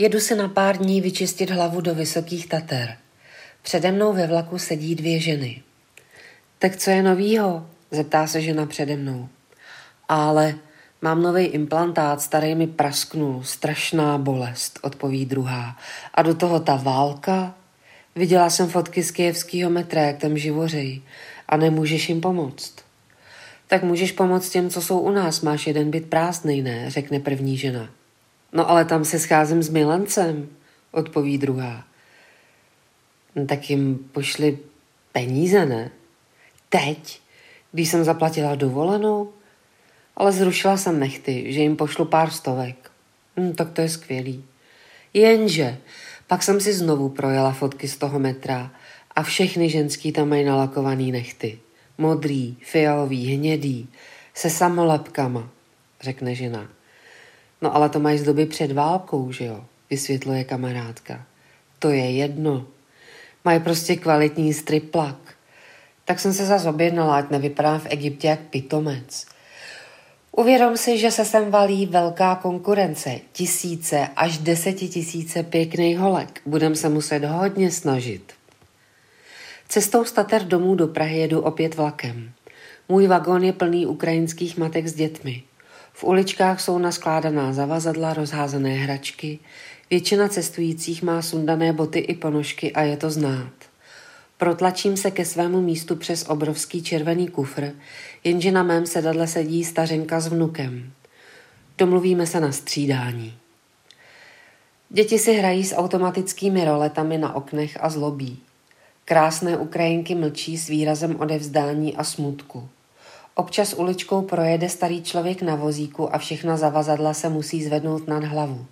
Jedu si na pár dní vyčistit hlavu do Vysokých Tater. Přede mnou ve vlaku sedí dvě ženy. Tak co je novýho? Zeptá se žena přede mnou. Ale mám nový implantát, starý mi prasknul, strašná bolest, odpoví druhá. A do toho ta válka? Viděla jsem fotky z kijevského metra, jak tam živořej. A nemůžeš jim pomoct. Tak můžeš pomoct těm, co jsou u nás. Máš jeden byt prázdnej, ne? Řekne první žena. No ale tam se scházím s milencem, odpoví druhá. No, tak jim pošli peníze, ne? Teď, když jsem zaplatila dovolenou? Ale zrušila jsem nechty, že jim pošlu pár stovek. Hm, tak to je skvělý. Jenže, pak jsem si znovu projela fotky z toho metra a všechny ženský tam mají nalakovaný nechty. Modrý, fialový, hnědý, se samolepkama, řekne žena. No ale to mají z doby před válkou, že jo, vysvětluje kamarádka. To je jedno. Mají prostě kvalitní striplak. Tak jsem se zase objednala, ať nevypadám v Egyptě jak pitomec. Uvědom si, že se sem valí velká konkurence. Tisíce až desetitisíce pěkných holek. Budem se muset hodně snažit. Cestou z Tater domů do Prahy jedu opět vlakem. Můj vagón je plný ukrajinských matek s dětmi. V uličkách jsou naskládaná zavazadla, rozházené hračky. Většina cestujících má sundané boty i ponožky a je to znát. Protlačím se ke svému místu přes obrovský červený kufr, jenže na mém sedadle sedí stařenka s vnukem. Domluvíme se na střídání. Děti si hrají s automatickými roletami na oknech a zlobí. Krásné Ukrajinky mlčí s výrazem odevzdání a smutku. Občas uličkou projede starý člověk na vozíku a všechna zavazadla se musí zvednout nad hlavu.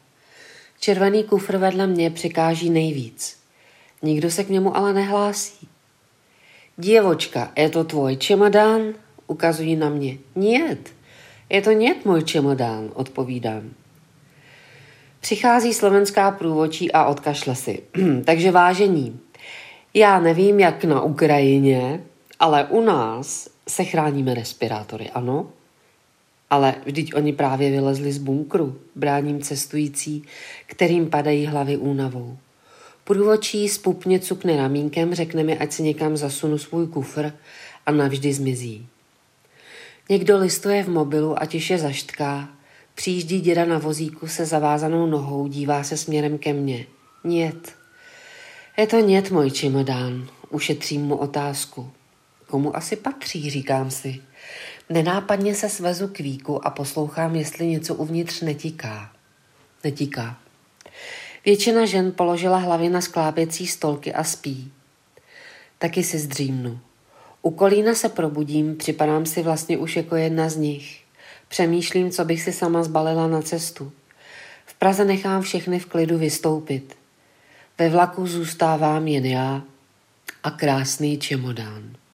Červený kufr vedle mě přikáží nejvíc. Nikdo se k němu ale nehlásí. Děvočka, je to tvoj čemodán? Ukazují na mě. Niet, je to niet můj čemodán, odpovídám. Přichází slovenská průvočí a odkašle si. Takže vážení, já nevím, jak na Ukrajině, ale u nás se chráníme respirátory, ano? Ale vždyť oni právě vylezli z bunkru, bráním cestující, kterým padají hlavy únavou. Průvočí spupně cukne ramínkem, řekne mi, ať si někam zasunu svůj kufr a navždy zmizí. Někdo listuje v mobilu a tiše zaštká. Přijíždí děda na vozíku se zavázanou nohou, dívá se směrem ke mně. Nět. Je to nět, můj čemodán. Ušetřím mu otázku. Komu asi patří, říkám si. Nenápadně se svezu k víku a poslouchám, jestli něco uvnitř netiká. Netiká. Většina žen položila hlavy na sklápěcí stolky a spí. Taky si zdřímnu. U kolína se probudím, připadám si vlastně už jako jedna z nich. Přemýšlím, co bych si sama zbalila na cestu. V Praze nechám všechny v klidu vystoupit. Ve vlaku zůstávám jen já a krásný čemodán.